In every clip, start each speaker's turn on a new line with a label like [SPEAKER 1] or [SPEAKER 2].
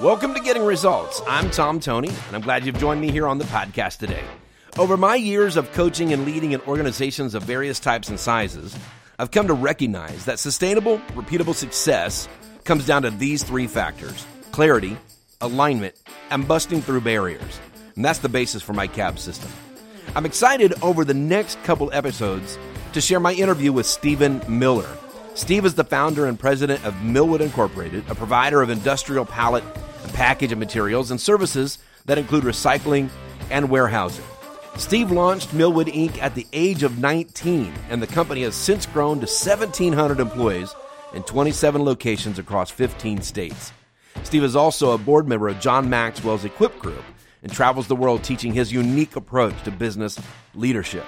[SPEAKER 1] Welcome to Getting Results. I'm Tom Toney, and I'm glad you've joined me here on the podcast today. Over my years of coaching and leading in organizations of various types and sizes, I've come to recognize that sustainable, repeatable success comes down to these three factors clarity, alignment, and busting through barriers. And that's the basis for my CAB system. I'm excited over the next couple episodes to share my interview with Steven Miller. Steve is the founder and president of Millwood Incorporated, a provider of industrial pallet and packaging materials and services that include recycling and warehousing. Steve launched Millwood Inc. at the age of 19, and the company has since grown to 1,700 employees in 27 locations across 15 states. Steve is also a board member of John Maxwell's Equip Group and travels the world teaching his unique approach to business leadership.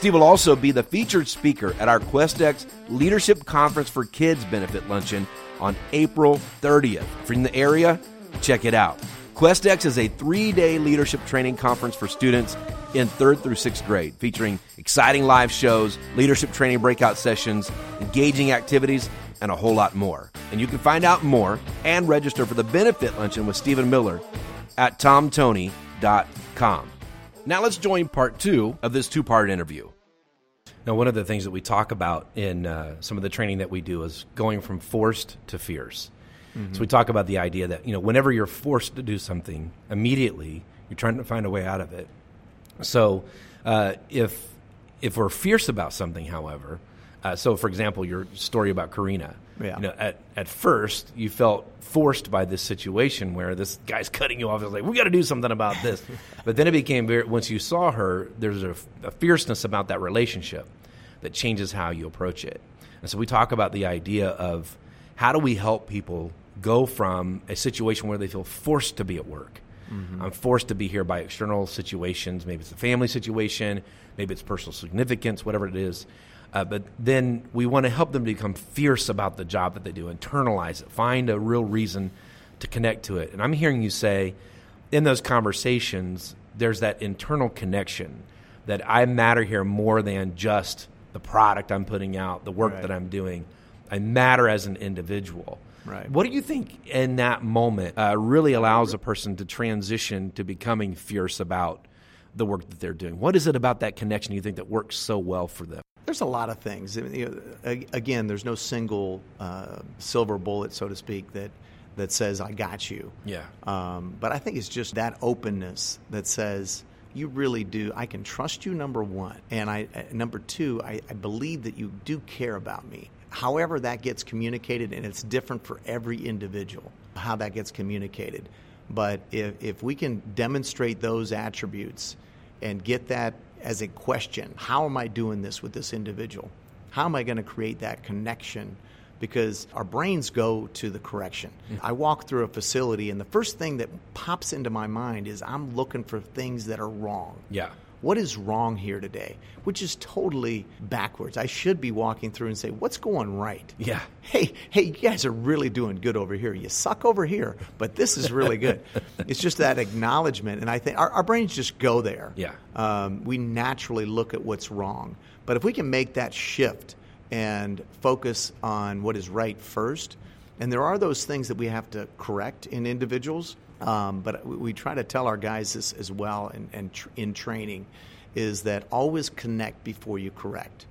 [SPEAKER 1] Steve will also be the featured speaker at our QuestX Leadership Conference for Kids benefit luncheon on April 30th. If you're in the area, check it out. QuestX is a three day leadership training conference for students in third through sixth grade, featuring exciting live shows, leadership training breakout sessions, engaging activities, and a whole lot more. And you can find out more and register for the benefit luncheon with Steven Miller at tomtoney.com. Now let's join part two of this two part interview. Now, one of the things that we talk about in uh, some of the training that we do is going from forced to fierce. Mm-hmm. So we talk about the idea that you know whenever you're forced to do something, immediately you're trying to find a way out of it. So uh, if if we're fierce about something, however, uh, so for example, your story about Karina,
[SPEAKER 2] yeah.
[SPEAKER 1] you know, at at first you felt forced by this situation where this guy's cutting you off. It's like we got to do something about this, but then it became very. Once you saw her, there's a, a fierceness about that relationship that changes how you approach it. And so we talk about the idea of how do we help people go from a situation where they feel forced to be at work. Mm-hmm. I'm forced to be here by external situations. Maybe it's a family situation, maybe it's personal significance, whatever it is. Uh, but then we want to help them become fierce about the job that they do, internalize it, find a real reason to connect to it. And I'm hearing you say in those conversations, there's that internal connection that I matter here more than just the product I'm putting out, the work
[SPEAKER 2] right.
[SPEAKER 1] that I'm doing. I matter as an individual.
[SPEAKER 2] Right.
[SPEAKER 1] What do you think in that moment uh, really allows a person to transition to becoming fierce about the work that they're doing? What is it about that connection you think that works so well for them?
[SPEAKER 2] There's a lot of things. I mean, you know, again, there's no single uh, silver bullet, so to speak, that that says I got you.
[SPEAKER 1] Yeah.
[SPEAKER 2] Um, but I think it's just that openness that says you really do. I can trust you, number one, and I uh, number two, I, I believe that you do care about me. However, that gets communicated, and it's different for every individual how that gets communicated. But if, if we can demonstrate those attributes and get that as a question how am I doing this with this individual? How am I going to create that connection? Because our brains go to the correction. Mm-hmm. I walk through a facility, and the first thing that pops into my mind is I'm looking for things that are wrong.
[SPEAKER 1] Yeah.
[SPEAKER 2] What is wrong here today? Which is totally backwards. I should be walking through and say, What's going right?
[SPEAKER 1] Yeah.
[SPEAKER 2] Hey, hey, you guys are really doing good over here. You suck over here, but this is really good. it's just that acknowledgement. And I think our, our brains just go there.
[SPEAKER 1] Yeah.
[SPEAKER 2] Um, we naturally look at what's wrong. But if we can make that shift and focus on what is right first, and there are those things that we have to correct in individuals um, but we try to tell our guys this as well and, and tr- in training is that always connect before you correct.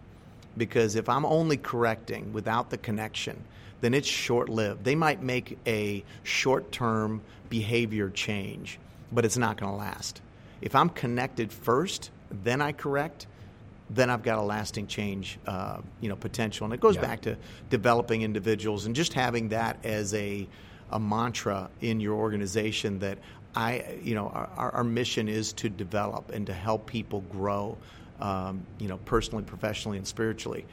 [SPEAKER 2] Because if I'm only correcting without the connection, then it's short lived. They might make a short term behavior change, but it's not going to last. If I'm connected first, then I correct, then I've got a lasting change, uh, you know, potential. And it goes
[SPEAKER 1] yeah.
[SPEAKER 2] back to developing individuals and just having that as a a mantra in your organization that I, you know, our, our mission is to develop and to help people grow, um, you know, personally, professionally, and spiritually.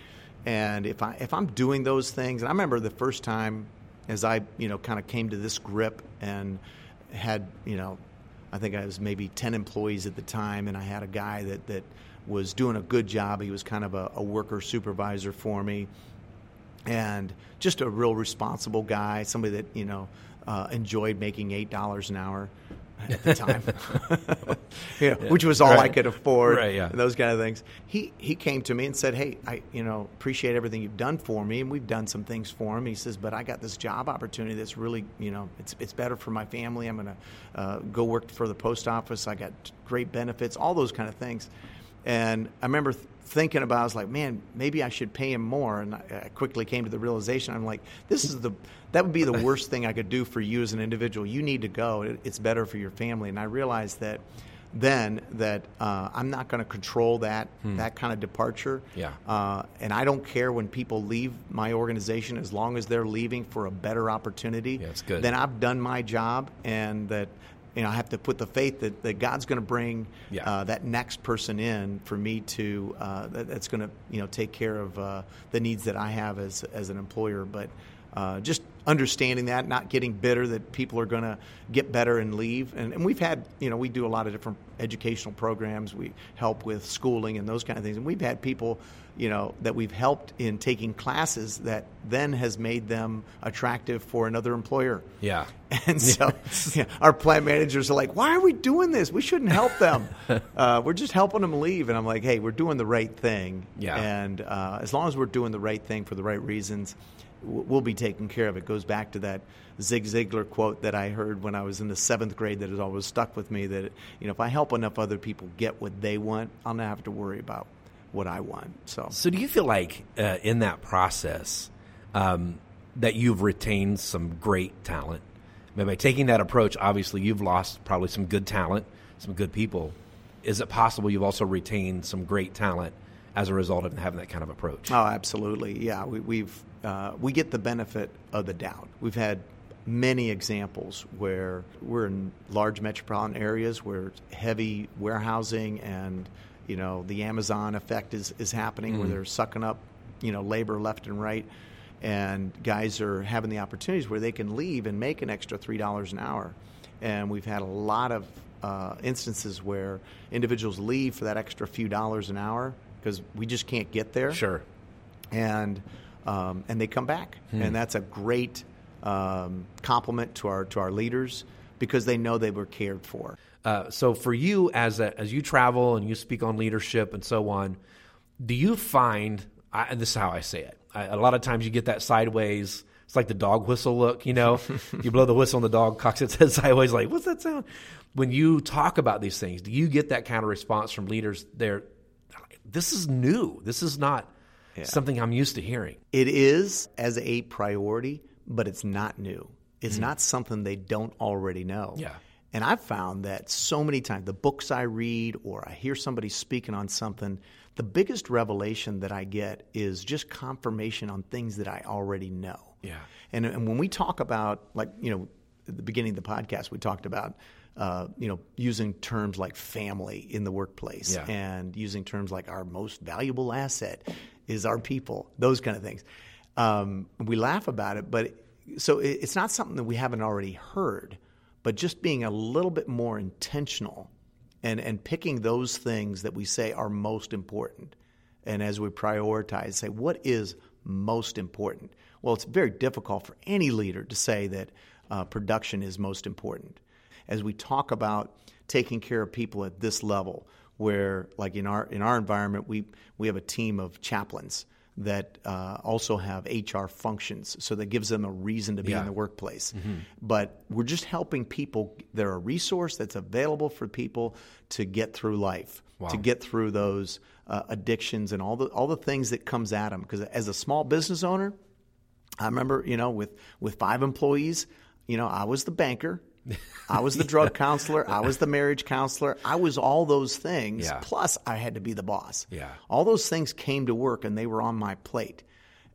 [SPEAKER 2] And if I if I'm doing those things, and I remember the first time as I, you know, kind of came to this grip and had, you know, I think I was maybe ten employees at the time, and I had a guy that that was doing a good job. He was kind of a, a worker supervisor for me and just a real responsible guy, somebody that you know uh, enjoyed making eight dollars an hour. at the time, you know, which was all
[SPEAKER 1] Right.
[SPEAKER 2] I could afford.
[SPEAKER 1] Right, yeah.
[SPEAKER 2] and those kind of things. He he came to me and said, "Hey, I you know appreciate everything you've done for me, and we've done some things for him." He says, "But I got this job opportunity that's really you know it's it's better for my family. I'm going to uh, go work for the post office. I got great benefits, all those kind of things." And I remember th- thinking about, I was like, man, maybe I should pay him more. And I, I quickly came to the realization, I'm like, this is the, that would be the worst thing I could do for you as an individual. You need to go. It, it's better for your family. And I realized that then that uh, I'm not going to control that that kind of departure.
[SPEAKER 1] Yeah.
[SPEAKER 2] Uh, and I don't care when people leave my organization as long as they're leaving for a better opportunity.
[SPEAKER 1] Yeah, it's good.
[SPEAKER 2] Then I've done my job, and that you know I have to put the faith that, that God's going to bring
[SPEAKER 1] Yeah.
[SPEAKER 2] uh, that next person in for me to uh, that, that's going to you know take care of uh, the needs that I have as as an employer. But uh, just understanding that, not getting bitter that people are going to get better and leave. And, and we've had you know we do a lot of different educational programs. We help with schooling and those kind of things. And we've had people you know that we've helped in taking classes that then has made them attractive for another employer.
[SPEAKER 1] Yeah.
[SPEAKER 2] And so yeah, our plant managers are like, why are we doing this? We shouldn't help them. uh, we're just helping them leave. And I'm like, hey, we're doing the right thing.
[SPEAKER 1] Yeah.
[SPEAKER 2] And uh, as long as we're doing the right thing for the right reasons, we'll be taken care of. It goes back to that Zig Ziglar quote that I heard when I was in the seventh grade that has always stuck with me that, you know, if I help enough other people get what they want, I'll not have to worry about what I want. So
[SPEAKER 1] So, do you feel like uh, in that process um, that you've retained some great talent? I mean, by taking that approach, obviously you've lost probably some good talent, some good people. Is it possible you've also retained some great talent as a result of having that kind of approach?
[SPEAKER 2] Oh, absolutely. Yeah, we, we've uh, we get the benefit of the doubt. We've had many examples where we're in large metropolitan areas where heavy warehousing and you know the Amazon effect is is happening where they're sucking up you know labor left and right, and guys are having the opportunities where they can leave and make an extra three dollars an hour, and we've had a lot of uh, instances where individuals leave for that extra few dollars an hour because we just can't get there
[SPEAKER 1] Sure.
[SPEAKER 2] and um, and they come back, and that's a great um, compliment to our to our leaders because they know they were cared for.
[SPEAKER 1] Uh, so for you as a, as you travel and you speak on leadership and so on, do you find? I, and this is how I say it. I, a lot of times you get that sideways. It's like the dog whistle look, you know. you blow the whistle and the dog cocks its head sideways, like what's that sound? When you talk about these things, do you get that kind of response from leaders? There, this is new. This is not something I'm used to hearing.
[SPEAKER 2] It is as a priority, but it's not new. It's mm-hmm. not something they don't already know.
[SPEAKER 1] Yeah.
[SPEAKER 2] And I've found that so many times, the books I read or I hear somebody speaking on something, the biggest revelation that I get is just confirmation on things that I already know.
[SPEAKER 1] Yeah.
[SPEAKER 2] And, and when we talk about, like, you know, at the beginning of the podcast, we talked about, uh, you know, using terms like family in the workplace
[SPEAKER 1] Yeah.
[SPEAKER 2] and using terms like our most valuable asset is our people, those kind of things. Um, we laugh about it, but so it, it's not something that we haven't already heard, but just being a little bit more intentional and, and picking those things that we say are most important. And as we prioritize, say, what is most important? Well, it's very difficult for any leader to say that uh, production is most important. As we talk about taking care of people at this level, where, like in our in our environment, we we have a team of chaplains that uh, also have HR functions, so that gives them a reason to be
[SPEAKER 1] Yeah.
[SPEAKER 2] in the workplace. But we're just helping people. They're a resource that's available for people to get through life, to get through those uh, addictions and all the all the things that comes at them. Because as a small business owner, I remember, you know, with with five employees, you know, I was the banker, I was the drug counselor, I was the marriage counselor, I was all those things.
[SPEAKER 1] Yeah.
[SPEAKER 2] Plus, I had to be the boss.
[SPEAKER 1] Yeah.
[SPEAKER 2] all those things came to work, and they were on my plate.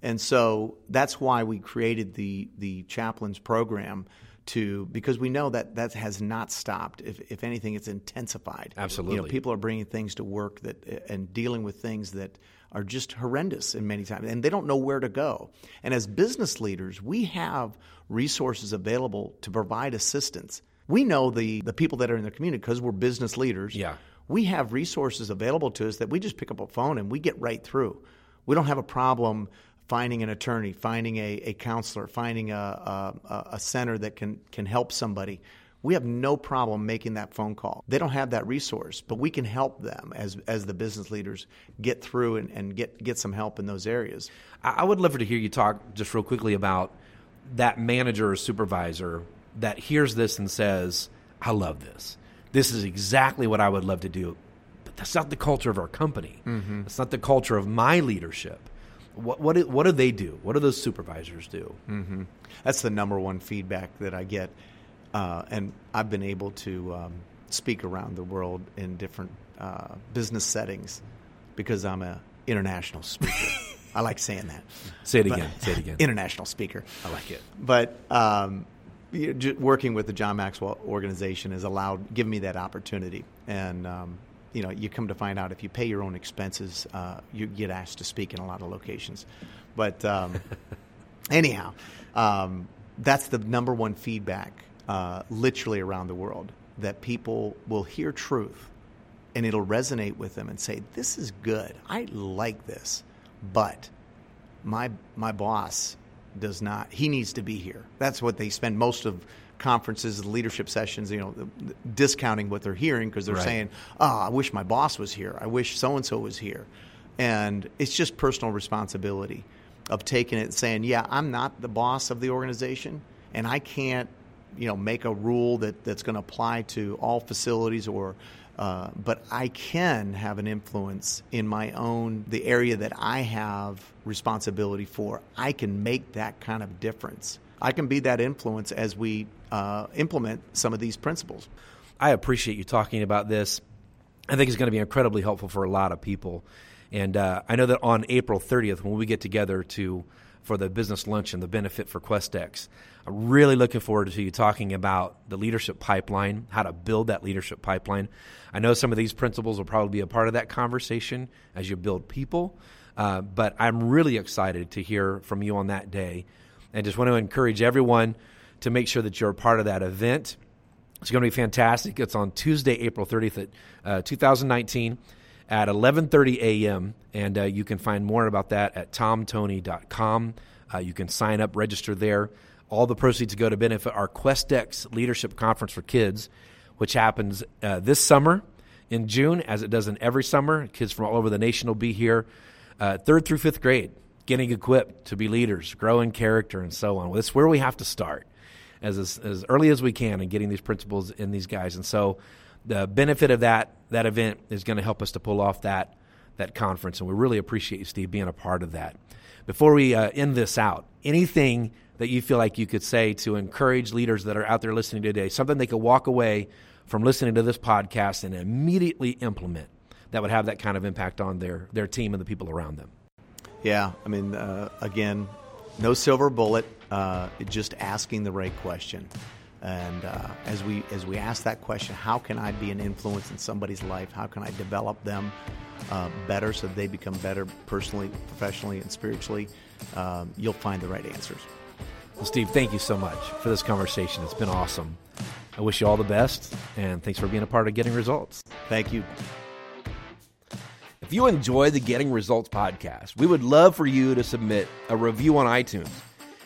[SPEAKER 2] And so that's why we created the the chaplains program to because we know that that has not stopped. If if anything, it's intensified. You know,
[SPEAKER 1] Absolutely.
[SPEAKER 2] people are bringing things to work that and dealing with things that are just horrendous in many times, and they don't know where to go. And as business leaders, we have resources available to provide assistance. We know the the people that are in the community because we're business leaders.
[SPEAKER 1] Yeah.
[SPEAKER 2] we have resources available to us that we just pick up a phone and we get right through. We don't have a problem finding an attorney, finding a, a counselor, finding a, a, a center that can, can help somebody. We have no problem making that phone call. They don't have that resource, but we can help them as, as the business leaders get through and, and get, get some help in those areas.
[SPEAKER 1] I would love to hear you talk just real quickly about that manager or supervisor that hears this and says, I love this. This is exactly what I would love to do. But that's not the culture of our company. Mm-hmm. It's not the culture of my leadership. What, what, do, what do they do? What do those supervisors do?
[SPEAKER 2] Mm-hmm. That's the number one feedback that I get. Uh, and I've been able to um, speak around the world in different uh, business settings because I'm an international speaker. I like saying that.
[SPEAKER 1] Say it again. Say it again.
[SPEAKER 2] International speaker.
[SPEAKER 1] I like it.
[SPEAKER 2] But um, working with the John Maxwell organization has allowed, given me that opportunity. And, um, you know, you come to find out if you pay your own expenses, uh, you get asked to speak in a lot of locations. But um, anyhow, um, that's the number one feedback, uh, literally around the world, that people will hear truth and it'll resonate with them and say, "This is good. I like this." but my my boss does not. He needs to be here. That's what they spend most of conferences, leadership sessions, you know, discounting what they're hearing because they're right. saying, "Oh, I wish my boss was here. I wish so and so was here." And it's just personal responsibility of taking it and saying, "Yeah, I'm not the boss of the organization, and I can't, you know, make a rule that that's going to apply to all facilities or uh, but I can have an influence in my own, the area that I have responsibility for. I can make that kind of difference. I can be that influence as we uh, implement some of these principles.
[SPEAKER 1] I appreciate you talking about this. I think it's going to be incredibly helpful for a lot of people. And uh, I know that on April 30th, when we get together to for the business lunch and the benefit for QuestX, I'm really looking forward to you talking about the leadership pipeline, how to build that leadership pipeline. I know some of these principles will probably be a part of that conversation as you build people, uh, but I'm really excited to hear from you on that day. And just want to encourage everyone to make sure that you're a part of that event. It's going to be fantastic. It's on Tuesday, April 30th, uh, 2019 at 11:30 a.m. and uh, you can find more about that at tomtoney.com. Uh, you can sign up, register there. All the proceeds go to benefit our QuestX Leadership Conference for Kids, which happens uh, this summer in June, as it does in every summer. Kids from all over the nation will be here, uh, third through fifth grade, getting equipped to be leaders, grow in character, and so on. Well, that's where we have to start, as, as, as early as we can, in getting these principles in these guys. And so, the benefit of that that event is going to help us to pull off that that conference, and we really appreciate you, Steve, being a part of that. Before we uh, end this out, anything that you feel like you could say to encourage leaders that are out there listening today, something they could walk away from listening to this podcast and immediately implement that would have that kind of impact on their, their team and the people around them?
[SPEAKER 2] Yeah, I mean, uh, again, no silver bullet, uh, just asking the right question. And uh, as we as we ask that question, how can I be an influence in somebody's life? How can I develop them uh, better so they become better personally, professionally, and spiritually? Um, you'll find the right answers.
[SPEAKER 1] Well, Steve, thank you so much for this conversation. It's been awesome. I wish you all the best, and thanks for being a part of Getting Results.
[SPEAKER 2] Thank you.
[SPEAKER 1] If you enjoy the Getting Results podcast, we would love for you to submit a review on iTunes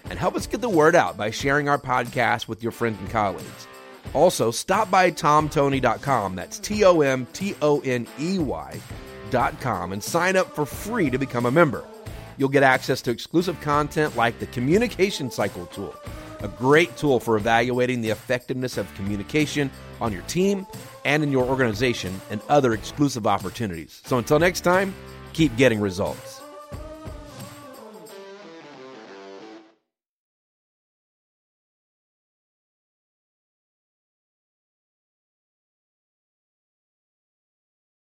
[SPEAKER 1] and help us get the word out by sharing our podcast with your friends and colleagues. Also, stop by tomtoney.com, that's T O M T O N E Y.com, and sign up for free to become a member. You'll get access to exclusive content like the Communication Cycle tool, a great tool for evaluating the effectiveness of communication on your team and in your organization, and other exclusive opportunities. So until next time, keep getting results.